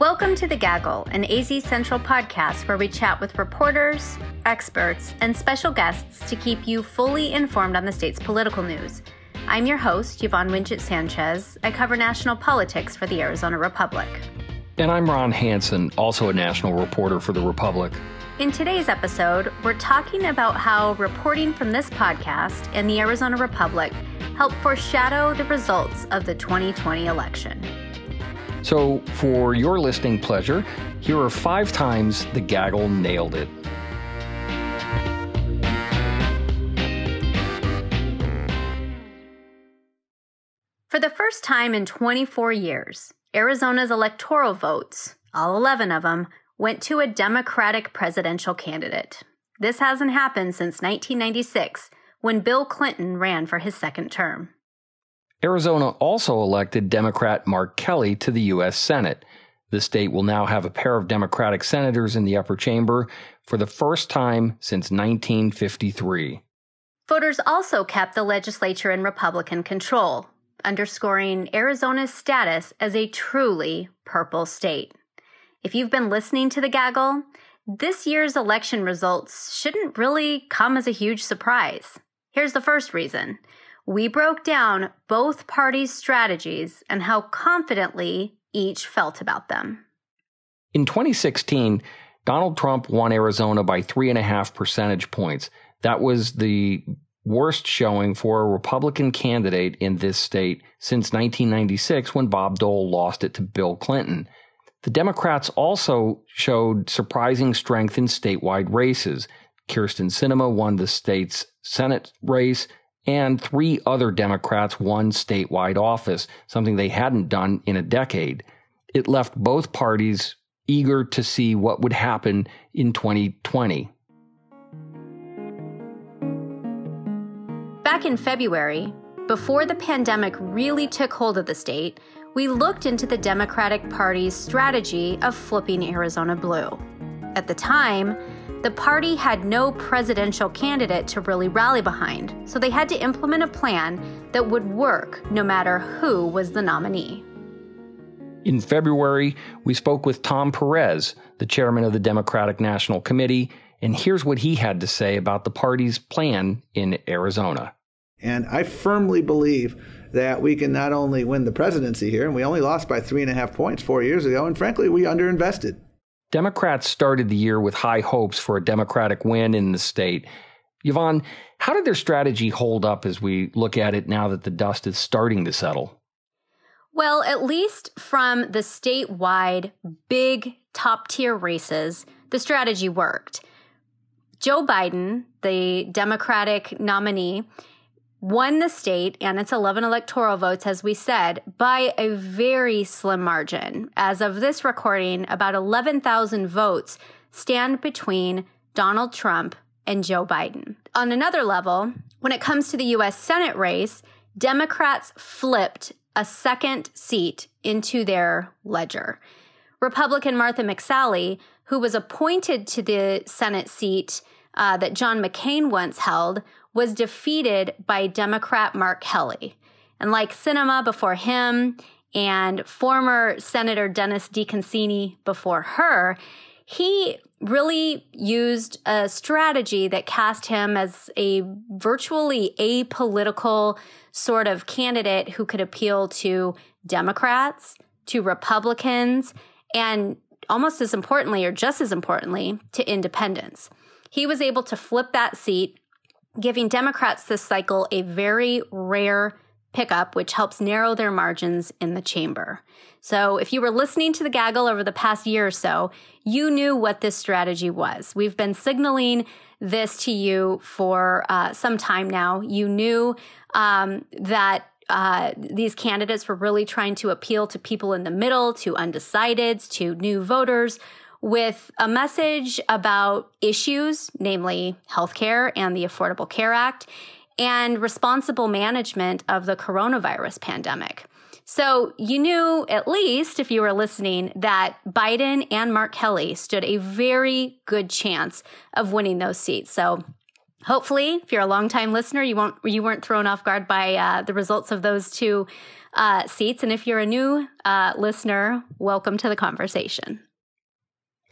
Welcome to The Gaggle, an AZ Central podcast where we chat with reporters, experts, and special guests to keep you fully informed on the state's political news. I'm your host, Yvonne Wingett Sanchez. I cover national politics for the Arizona Republic. And I'm Ron Hansen, also a national reporter for the Republic. In today's episode, we're talking about how reporting from this podcast and the Arizona Republic help foreshadow the results of the 2020 election. So, for your listening pleasure, here are five times the gaggle nailed it. For the first time in 24 years, Arizona's electoral votes, all 11 of them, went to a Democratic presidential candidate. This hasn't happened since 1996 when Bill Clinton ran for his second term. Arizona also elected Democrat Mark Kelly to the U.S. Senate. The state will now have a pair of Democratic senators in the upper chamber for the first time since 1953. Voters also kept the legislature in Republican control, underscoring Arizona's status as a truly purple state. If you've been listening to the gaggle, this year's election results shouldn't really come as a huge surprise. Here's the first reason we broke down both parties' strategies and how confidently each felt about them. In 2016, Donald Trump won Arizona by three and a half percentage points. That was the worst showing for a Republican candidate in this state since 1996 when Bob Dole lost it to Bill Clinton. The Democrats also showed surprising strength in statewide races. Kyrsten Sinema won the state's Senate race and three other Democrats won statewide office, something they hadn't done in a decade. It left both parties eager to see what would happen in 2020. Back in February, before the pandemic really took hold of the state, we looked into the Democratic Party's strategy of flipping Arizona blue. At the time, the party had no presidential candidate to really rally behind, so they had to implement a plan that would work no matter who was the nominee. In February, we spoke with Tom Perez, the chairman of the Democratic National Committee, and here's what he had to say about the party's plan in Arizona. And I firmly believe that we can not only win the presidency here, and we only lost by three and a half points four years ago, and frankly, we underinvested. Democrats started the year with high hopes for a Democratic win in the state. Yvonne, how did their strategy hold up as we look at it now that the dust is starting to settle? Well, at least from the statewide big top tier races, the strategy worked. Joe Biden, the Democratic nominee, won the state and its 11 electoral votes, as we said, by a very slim margin. As of this recording, about 11,000 votes stand between Donald Trump and Joe Biden. On another level, when it comes to the U.S. Senate race, Democrats flipped a second seat into their ledger. Republican Martha McSally, who was appointed to the Senate seat uh, that John McCain once held, was defeated by Democrat Mark Kelly. And like Sinema before him and former Senator Dennis DeConcini before her, he really used a strategy that cast him as a virtually apolitical sort of candidate who could appeal to Democrats, to Republicans, and almost as importantly, or just as importantly, to independents. He was able to flip that seat giving Democrats this cycle a very rare pickup, which helps narrow their margins in the chamber. So, if you were listening to the gaggle over the past year or so, you knew what this strategy was. We've been signaling this to you for uh, some time now. You knew um, that uh, these candidates were really trying to appeal to people in the middle, to undecideds, to new voters with a message about issues, namely healthcare and the Affordable Care Act, and responsible management of the coronavirus pandemic. So you knew, at least if you were listening, that Biden and Mark Kelly stood a very good chance of winning those seats. So Hopefully, if you're a longtime listener, you won't you weren't thrown off guard by uh, the results of those two uh, seats. And if you're a new uh, listener, welcome to the conversation.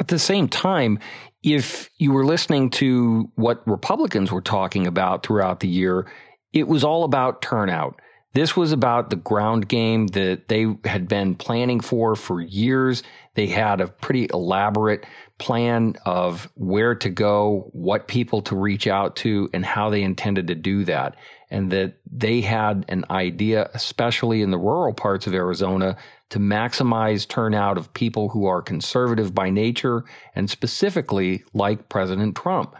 At the same time, if you were listening to what Republicans were talking about throughout the year, it was all about turnout. This was about the ground game that they had been planning for for years. They had a pretty elaborate plan of where to go, what people to reach out to, and how they intended to do that. And that they had an idea, especially in the rural parts of Arizona, to maximize turnout of people who are conservative by nature and specifically like President Trump.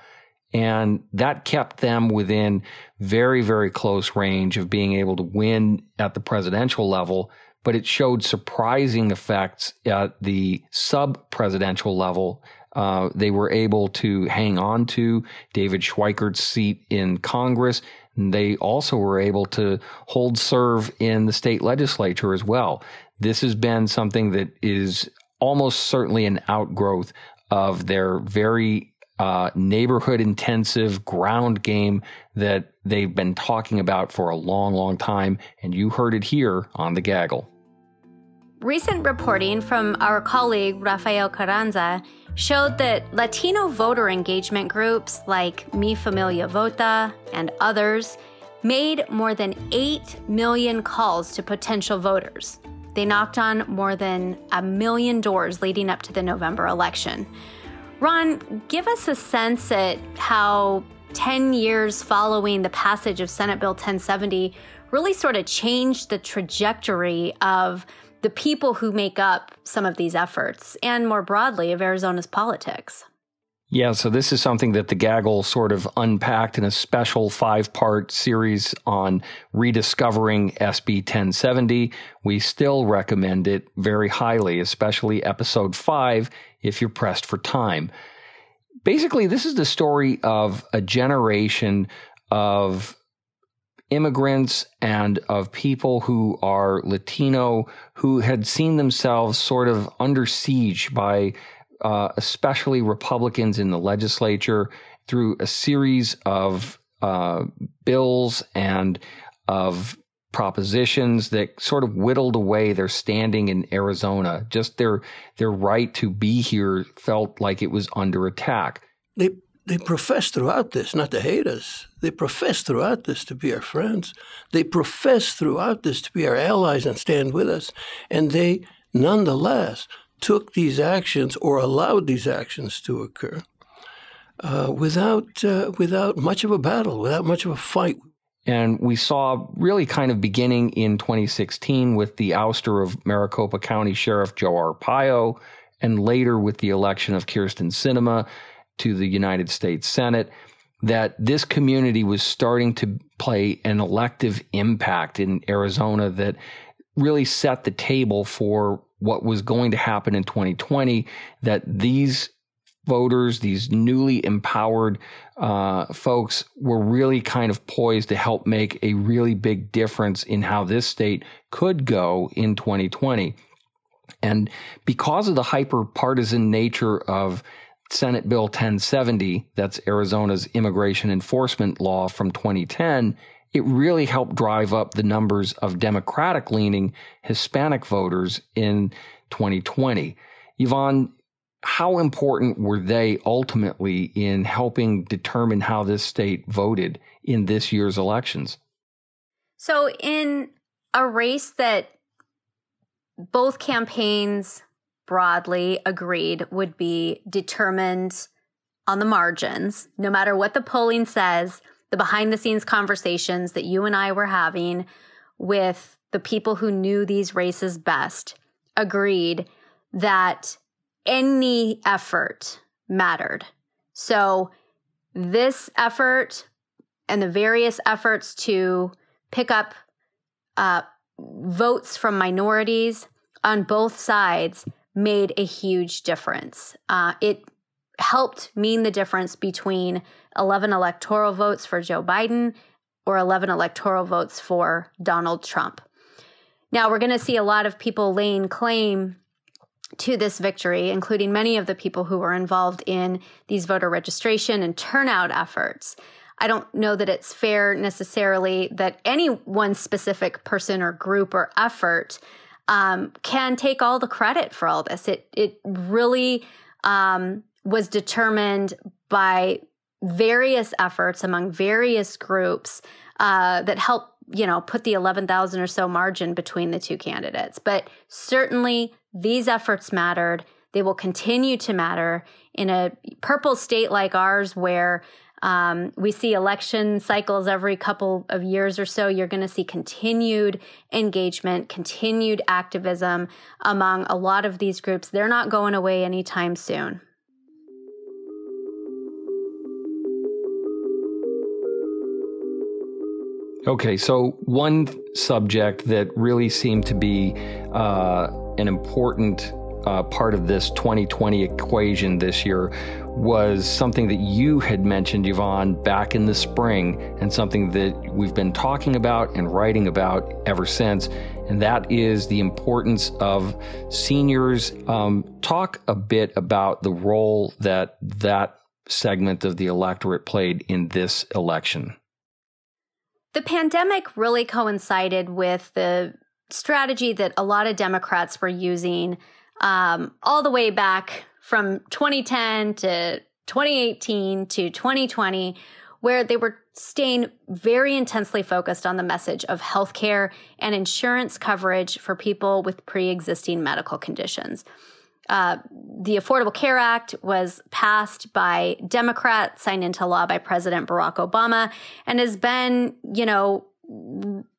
And that kept them within very, very close range of being able to win at the presidential level. But it showed surprising effects at the sub presidential level. Uh, they were able to hang on to David Schweikert's seat in Congress. And they also were able to hold serve in the state legislature as well. This has been something that is almost certainly an outgrowth of their very uh, neighborhood intensive ground game that they've been talking about for a long, long time. And you heard it here on The Gaggle. Recent reporting from our colleague Rafael Carranza showed that Latino voter engagement groups like Mi Familia Vota and others made more than 8 million calls to potential voters. They knocked on more than a million doors leading up to the November election. Ron, give us a sense at how 10 years following the passage of Senate Bill 1070 really sort of changed the trajectory of the people who make up some of these efforts and more broadly of Arizona's politics. Yeah, so this is something that the Gaggle sort of unpacked in a special five part series on rediscovering SB 1070. We still recommend it very highly, especially episode five if you're pressed for time. Basically, this is the story of a generation of immigrants and of people who are Latino who had seen themselves sort of under siege by uh, especially Republicans in the legislature, through a series of uh, bills and of propositions that sort of whittled away their standing in Arizona. Just their their right to be here felt like it was under attack. They they profess throughout this not to hate us. They profess throughout this to be our friends. They profess throughout this to be our allies and stand with us. And they nonetheless took these actions or allowed these actions to occur uh, without uh, without much of a battle, without much of a fight. And we saw really kind of beginning in 2016 with the ouster of Maricopa County Sheriff Joe Arpaio, and later with the election of Kyrsten Sinema to the United States Senate, that this community was starting to play an elective impact in Arizona that really set the table for what was going to happen in 2020, that these voters, these newly empowered uh, folks, were really kind of poised to help make a really big difference in how this state could go in 2020. And because of the hyper partisan nature of Senate Bill 1070, that's Arizona's immigration enforcement law from 2010, it really helped drive up the numbers of Democratic leaning Hispanic voters in 2020. Yvonne, how important were they ultimately in helping determine how this state voted in this year's elections? So, in a race that both campaigns broadly agreed would be determined on the margins, no matter what the polling says, the behind the scenes conversations that you and I were having with the people who knew these races best agreed that any effort mattered. So, this effort and the various efforts to pick up uh, votes from minorities on both sides made a huge difference. Uh, it helped mean the difference between 11 electoral votes for Joe Biden or 11 electoral votes for Donald Trump. Now, we're going to see a lot of people laying claim to this victory, including many of the people who were involved in these voter registration and turnout efforts. I don't know that it's fair necessarily that any one specific person or group or effort um, can take all the credit for all this. It it really um, was determined by various efforts among various groups uh, that help you know put the 11,000 or so margin between the two candidates. But certainly these efforts mattered. They will continue to matter in a purple state like ours where um, we see election cycles every couple of years or so. You're going to see continued engagement, continued activism among a lot of these groups. They're not going away anytime soon. Okay, so one subject that really seemed to be uh, an important uh, part of this 2020 equation this year was something that you had mentioned, Yvonne, back in the spring, and something that we've been talking about and writing about ever since. And that is the importance of seniors. Um, talk a bit about the role that that segment of the electorate played in this election. The pandemic really coincided with the strategy that a lot of Democrats were using um, all the way back from 2010 to 2018 to 2020, where they were staying very intensely focused on the message of healthcare and insurance coverage for people with pre existing medical conditions. Uh, the Affordable Care Act was passed by Democrats, signed into law by President Barack Obama, and has been, you know,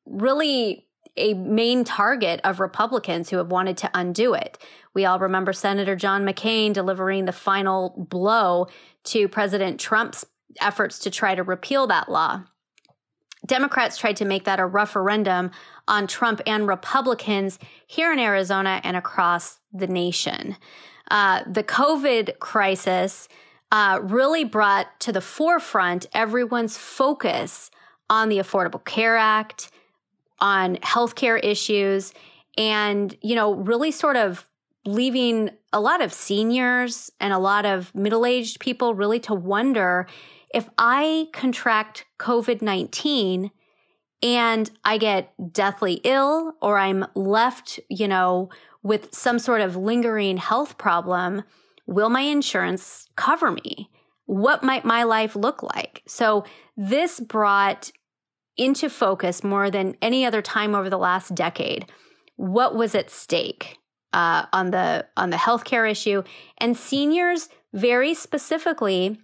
really a main target of Republicans who have wanted to undo it. We all remember Senator John McCain delivering the final blow to President Trump's efforts to try to repeal that law. Democrats tried to make that a referendum on Trump and Republicans here in Arizona and across the nation. Uh, the COVID crisis uh, really brought to the forefront everyone's focus on the Affordable Care Act, on healthcare issues, and, you know, really sort of leaving a lot of seniors and a lot of middle aged people really to wonder if I contract COVID 19 and I get deathly ill or I'm left, you know, with some sort of lingering health problem, will my insurance cover me? What might my life look like? So, this brought into focus more than any other time over the last decade what was at stake uh, on the on the healthcare issue, and seniors very specifically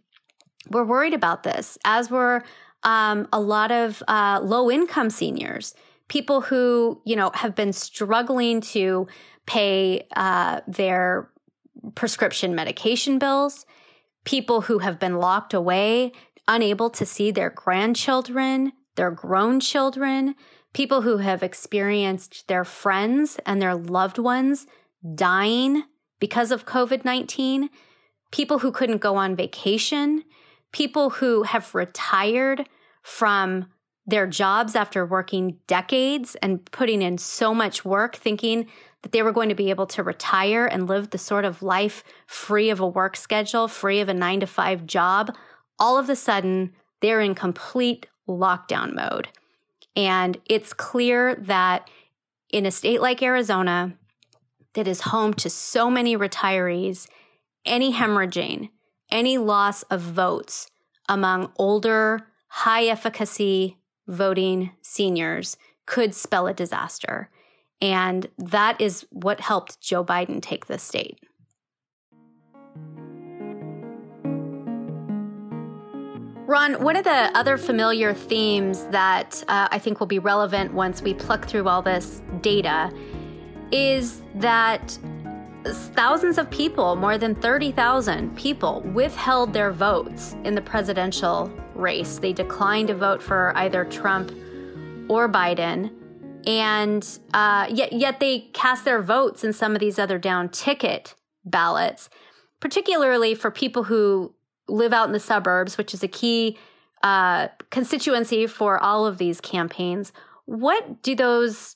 were worried about this, as were um, a lot of uh, low income seniors, people who you know have been struggling to pay uh, their prescription medication bills, people who have been locked away, unable to see their grandchildren, their grown children, people who have experienced their friends and their loved ones dying because of COVID 19, people who couldn't go on vacation, people who have retired from their jobs after working decades and putting in so much work, thinking that they were going to be able to retire and live the sort of life free of a work schedule, free of a nine to five job. All of a sudden, they're in complete lockdown mode. And it's clear that in a state like Arizona, that is home to so many retirees, any hemorrhaging, any loss of votes among older, high efficacy voting seniors could spell a disaster. And that is what helped Joe Biden take the state. Ron, one of the other familiar themes that uh, I think will be relevant once we pluck through all this data is that thousands of people, more than 30,000 people, withheld their votes in the presidential race. They declined to vote for either Trump or Biden. And uh, yet, yet they cast their votes in some of these other down ticket ballots, particularly for people who live out in the suburbs, which is a key uh, constituency for all of these campaigns. What do those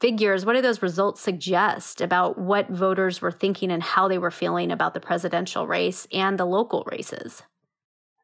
figures, what do those results suggest about what voters were thinking and how they were feeling about the presidential race and the local races?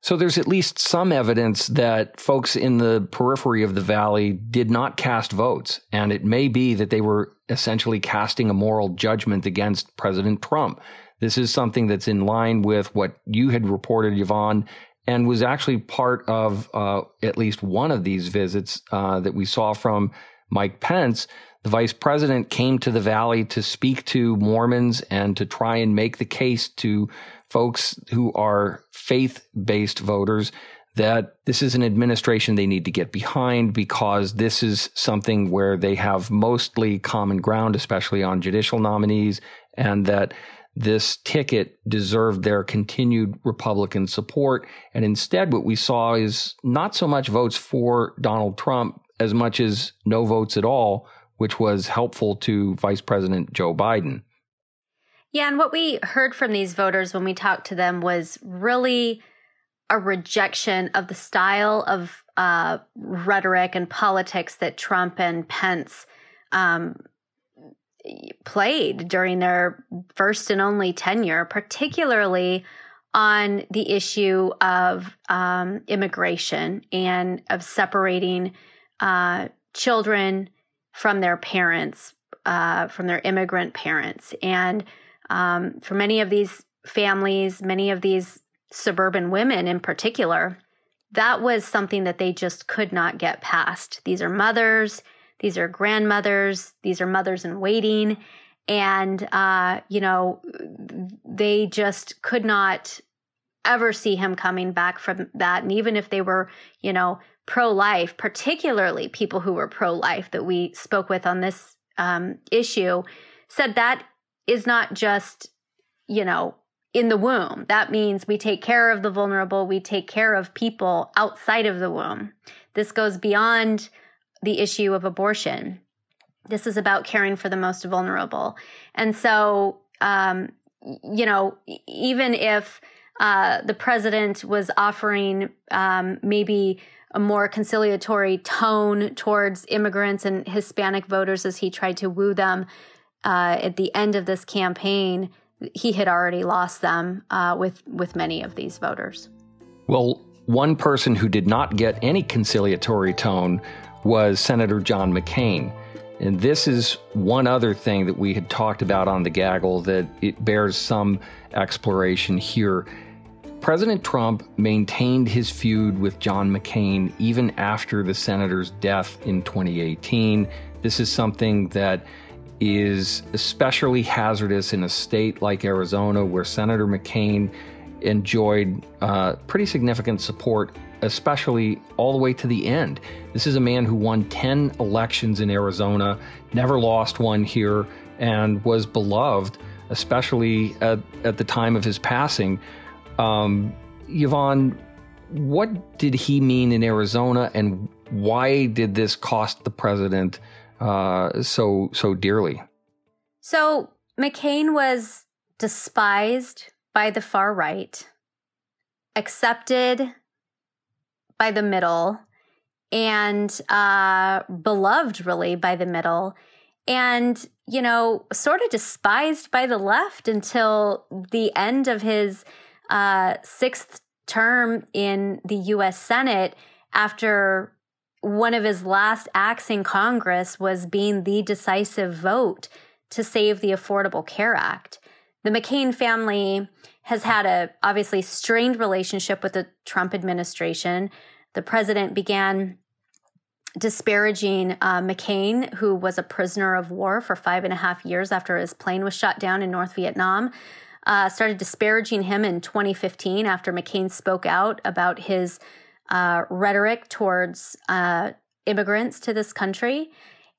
So there's at least some evidence that folks in the periphery of the valley did not cast votes. And it may be that they were essentially casting a moral judgment against President Trump. This is something that's in line with what you had reported, Yvonne, and was actually part of uh, at least one of these visits uh, that we saw from Mike Pence. The vice president came to the valley to speak to Mormons and to try and make the case to folks who are faith based voters that this is an administration they need to get behind because this is something where they have mostly common ground, especially on judicial nominees, and that this ticket deserved their continued Republican support. And instead, what we saw is not so much votes for Donald Trump as much as no votes at all, which was helpful to Vice President Joe Biden. Yeah, and what we heard from these voters when we talked to them was really a rejection of the style of uh, rhetoric and politics that Trump and Pence um, played during their first and only tenure, particularly on the issue of um, immigration and of separating uh, children from their parents, uh, from their immigrant parents. And um, for many of these families, many of these suburban women in particular, that was something that they just could not get past. These are mothers, these are grandmothers, these are mothers in waiting. And, uh, you know, they just could not ever see him coming back from that. And even if they were, you know, pro life, particularly people who were pro life that we spoke with on this um, issue, said that is not just, you know, in the womb. That means we take care of the vulnerable, we take care of people outside of the womb. This goes beyond the issue of abortion. This is about caring for the most vulnerable. And so, um, you know, even if uh, the president was offering um, maybe a more conciliatory tone towards immigrants and Hispanic voters as he tried to woo them, uh, at the end of this campaign, he had already lost them uh, with with many of these voters. Well, one person who did not get any conciliatory tone was Senator John McCain. And this is one other thing that we had talked about on the gaggle that it bears some exploration here. President Trump maintained his feud with John McCain even after the senator's death in 2018. This is something that is especially hazardous in a state like Arizona, where Senator McCain enjoyed uh, pretty significant support, especially all the way to the end. This is a man who won 10 elections in Arizona, never lost one here, and was beloved, especially at, at the time of his passing. Um, Yvonne, what did he mean in Arizona, and why did this cost the president? uh, so so dearly. So McCain was despised by the far right, accepted by the middle, and uh, beloved really by the middle, and you know sort of despised by the left until the end of his uh, sixth term in the U.S. Senate after one of his last acts in Congress was being the decisive vote to save the Affordable Care Act. The McCain family has had a obviously strained relationship with the Trump administration. The president began disparaging uh, McCain, who was a prisoner of war for five and a half years after his plane was shot down in North Vietnam. Uh, started disparaging him in 2015 after McCain spoke out about his uh, rhetoric towards uh, immigrants to this country.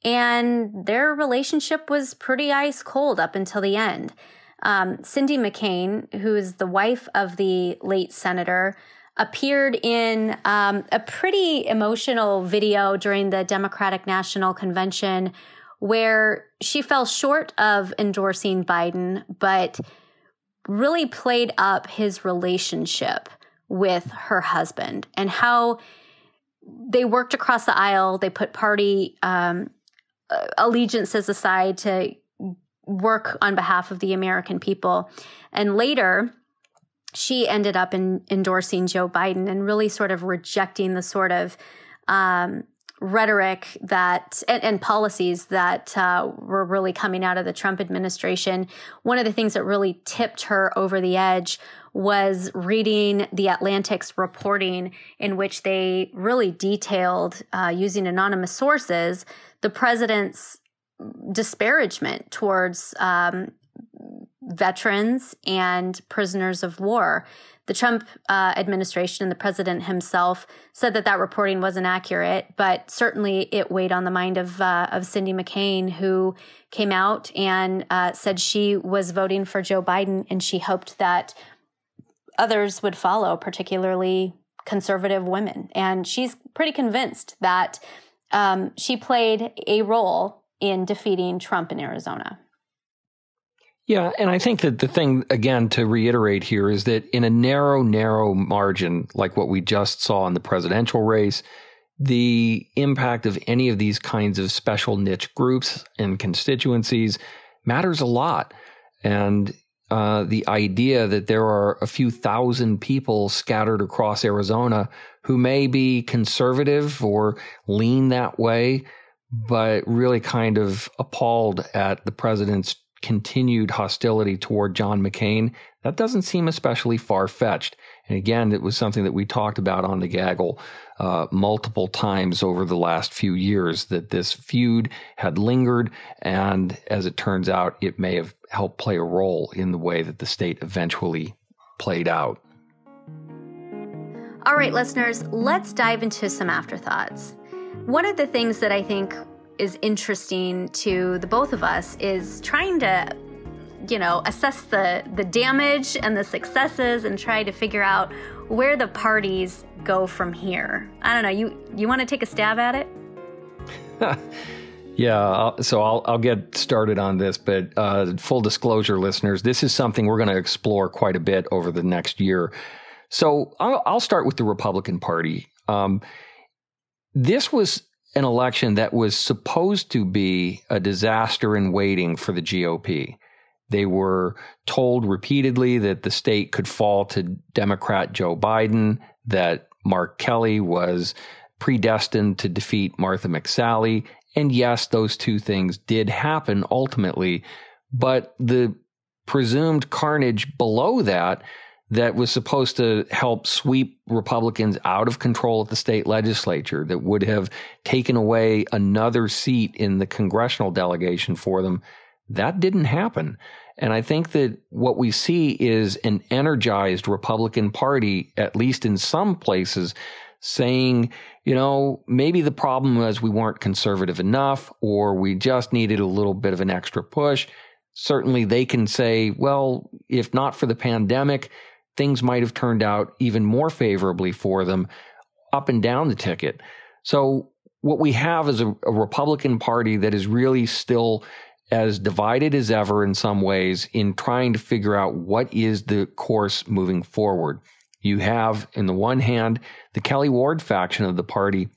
And their relationship was pretty ice cold up until the end. Um, Cindy McCain, who is the wife of the late senator, appeared in um, a pretty emotional video during the Democratic National Convention where she fell short of endorsing Biden, but really played up his relationship with her husband and how they worked across the aisle. They put party um, uh, allegiances aside to work on behalf of the American people. And later, she ended up in endorsing Joe Biden and really sort of rejecting the sort of um, rhetoric that and, and policies that uh, were really coming out of the Trump administration. One of the things that really tipped her over the edge was reading the Atlantic's reporting, in which they really detailed, uh, using anonymous sources, the president's disparagement towards um, veterans and prisoners of war. The Trump uh, administration and the president himself said that that reporting wasn't accurate, but certainly it weighed on the mind of uh, of Cindy McCain, who came out and uh, said she was voting for Joe Biden, and she hoped that others would follow, particularly conservative women. And she's pretty convinced that um, she played a role in defeating Trump in Arizona. Yeah, and I think that the thing, again, to reiterate here is that in a narrow, narrow margin, like what we just saw in the presidential race, the impact of any of these kinds of special niche groups and constituencies matters a lot. And uh, the idea that there are a few thousand people scattered across Arizona who may be conservative or lean that way, but really kind of appalled at the president's continued hostility toward John McCain, that doesn't seem especially far fetched. And again, it was something that we talked about on the gaggle uh, multiple times over the last few years that this feud had lingered. And as it turns out, it may have helped play a role in the way that the state eventually played out. All right, listeners, let's dive into some afterthoughts. One of the things that I think is interesting to the both of us is trying to you know assess the the damage and the successes and try to figure out where the parties go from here. I don't know you you want to take a stab at it? Yeah so I'll, I'll get started on this but uh, full disclosure listeners this is something we're going to explore quite a bit over the next year. So i'll, I'll start with the republican party. Um, this was an election that was supposed to be a disaster in waiting for the GOP. They were told repeatedly that the state could fall to Democrat Joe Biden, that Mark Kelly was predestined to defeat Martha McSally. And yes, those two things did happen ultimately, but the presumed carnage below that that was supposed to help sweep Republicans out of control at the state legislature, that would have taken away another seat in the congressional delegation for them. That didn't happen. And I think that what we see is an energized Republican Party, at least in some places, saying, you know, maybe the problem was we weren't conservative enough or we just needed a little bit of an extra push. Certainly they can say, well, if not for the pandemic, things might have turned out even more favorably for them up and down the ticket. So, what we have is a, a, Republican Party that is really still as divided as ever in some ways in trying to figure out what is the course moving forward. You have, in the one hand, the Kelli Ward faction of the party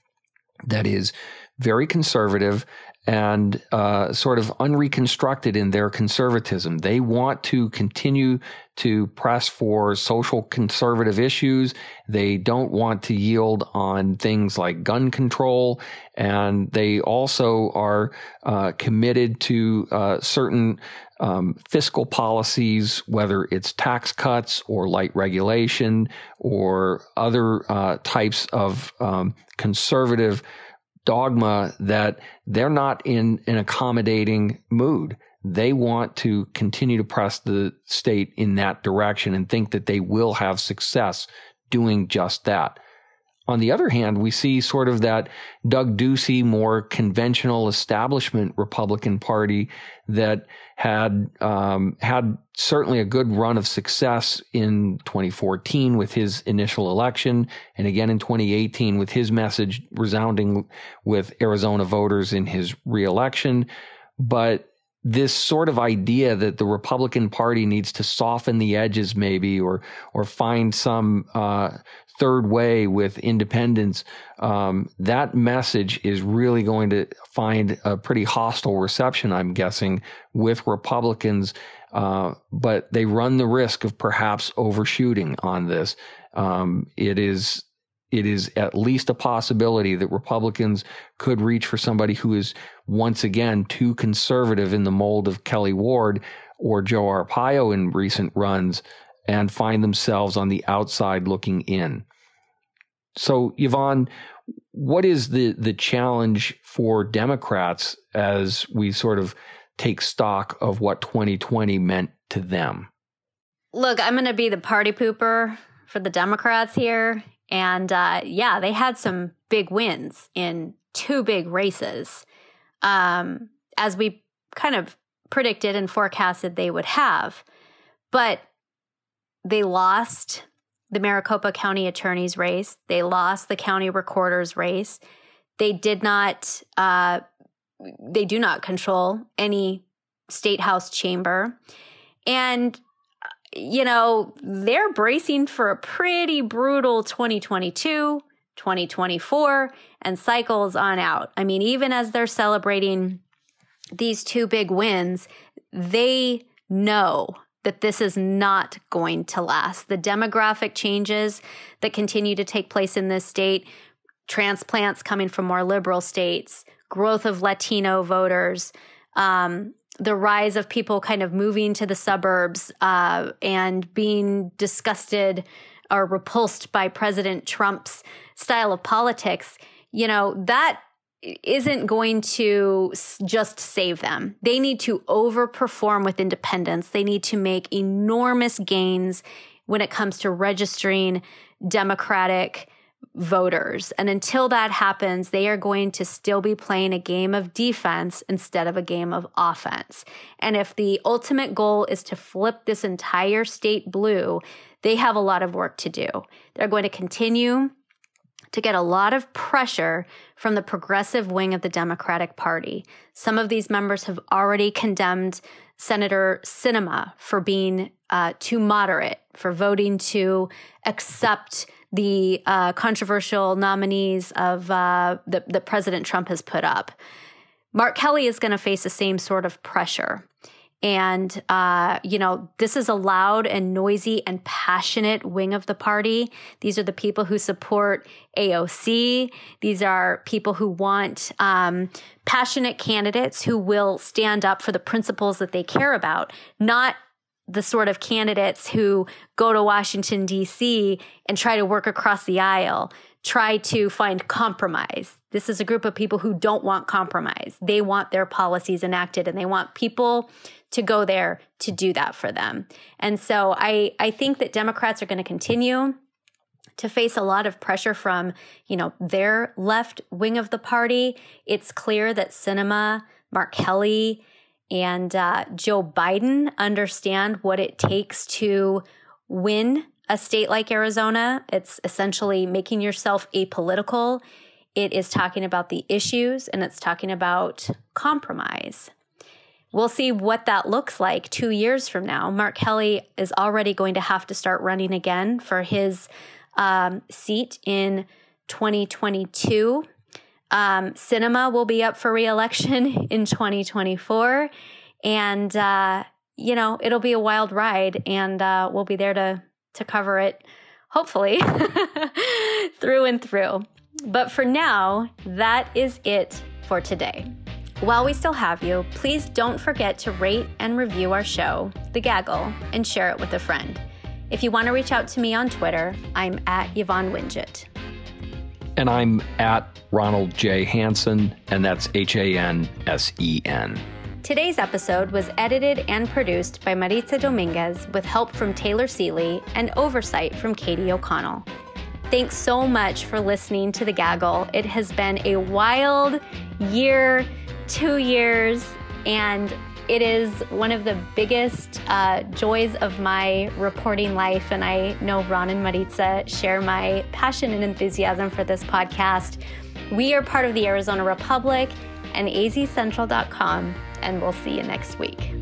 that is very conservative and uh, sort of unreconstructed in their conservatism. They want to continue to press for social conservative issues. They don't want to yield on things like gun control. And they also are uh, committed to uh, certain um, fiscal policies, whether it's tax cuts or light regulation or other uh, types of um, conservative dogma that they're not in an accommodating mood. They want to continue to press the state in that direction and think that they will have success doing just that. On the other hand, we see sort of that Doug Ducey, more conventional establishment Republican Party that had um, had certainly a good run of success in 2014 with his initial election, and again in 2018 with his message resounding with Arizona voters in his reelection. But this sort of idea that the Republican Party needs to soften the edges, maybe, or or find some uh, third way with independence, um, that message is really going to find a pretty hostile reception, I'm guessing, with Republicans. Uh, but they run the risk of perhaps overshooting on this. Um, it is it is at least a possibility that Republicans could reach for somebody who is once again too conservative in the mold of Kelli Ward or Joe Arpaio in recent runs and find themselves on the outside looking in. So, Yvonne, what is the, the challenge for Democrats as we sort of take stock of what 2020 meant to them? Look, I'm going to be the party pooper for the Democrats here. And uh, yeah, they had some big wins in two big races, um, as we kind of predicted and forecasted they would have. But they lost the Maricopa County Attorney's race, they lost the county recorder's race. They did not, uh, they do not control any state house chamber. And you know, they're bracing for a pretty brutal 2022, 2024, and cycles on out. I mean, even as they're celebrating these two big wins, they know that this is not going to last. The demographic changes that continue to take place in this state, transplants coming from more liberal states, growth of Latino voters, um, the rise of people kind of moving to the suburbs uh, and being disgusted or repulsed by President Trump's style of politics, you know, that isn't going to just save them. They need to overperform with independents. They need to make enormous gains when it comes to registering Democratic voters. And until that happens, they are going to still be playing a game of defense instead of a game of offense. And if the ultimate goal is to flip this entire state blue, they have a lot of work to do. They're going to continue to get a lot of pressure from the progressive wing of the Democratic Party. Some of these members have already condemned Senator Sinema for being uh, too moderate, for voting to accept the uh, controversial nominees of uh, that, that President Trump has put up. Mark Kelly is going to face the same sort of pressure. And, uh, you know, this is a loud and noisy and passionate wing of the party. These are the people who support AOC. These are people who want um, passionate candidates who will stand up for the principles that they care about, not the sort of candidates who go to Washington, D.C. and try to work across the aisle, try to find compromise. This is a group of people who don't want compromise. They want their policies enacted and they want people to go there to do that for them. And so I, I think that Democrats are going to continue to face a lot of pressure from, you know, their left wing of the party. It's clear that Sinema, Mark Kelly, and uh, Joe Biden understand what it takes to win a state like Arizona. It's essentially making yourself apolitical. It is talking about the issues and it's talking about compromise. We'll see what that looks like two years from now. Mark Kelly is already going to have to start running again for his um, seat in 2022. Um, Sinema will be up for reelection in 2024. And, uh, you know, it'll be a wild ride, and uh, we'll be there to, to cover it, hopefully, through and through. But for now, that is it for today. While we still have you, please don't forget to rate and review our show, The Gaggle, and share it with a friend. If you want to reach out to me on Twitter, I'm at Yvonne Wingett. And I'm at Ronald J. Hansen, and that's H A N S E N. Today's episode was edited and produced by Maritza Dominguez with help from Taylor Seeley and oversight from Katie O'Connell. Thanks so much for listening to The Gaggle. It has been a wild year, two years, and it is one of the biggest uh, joys of my reporting life. And I know Ron and Maritza share my passion and enthusiasm for this podcast. We are part of the Arizona Republic and azcentral.com and we'll see you next week.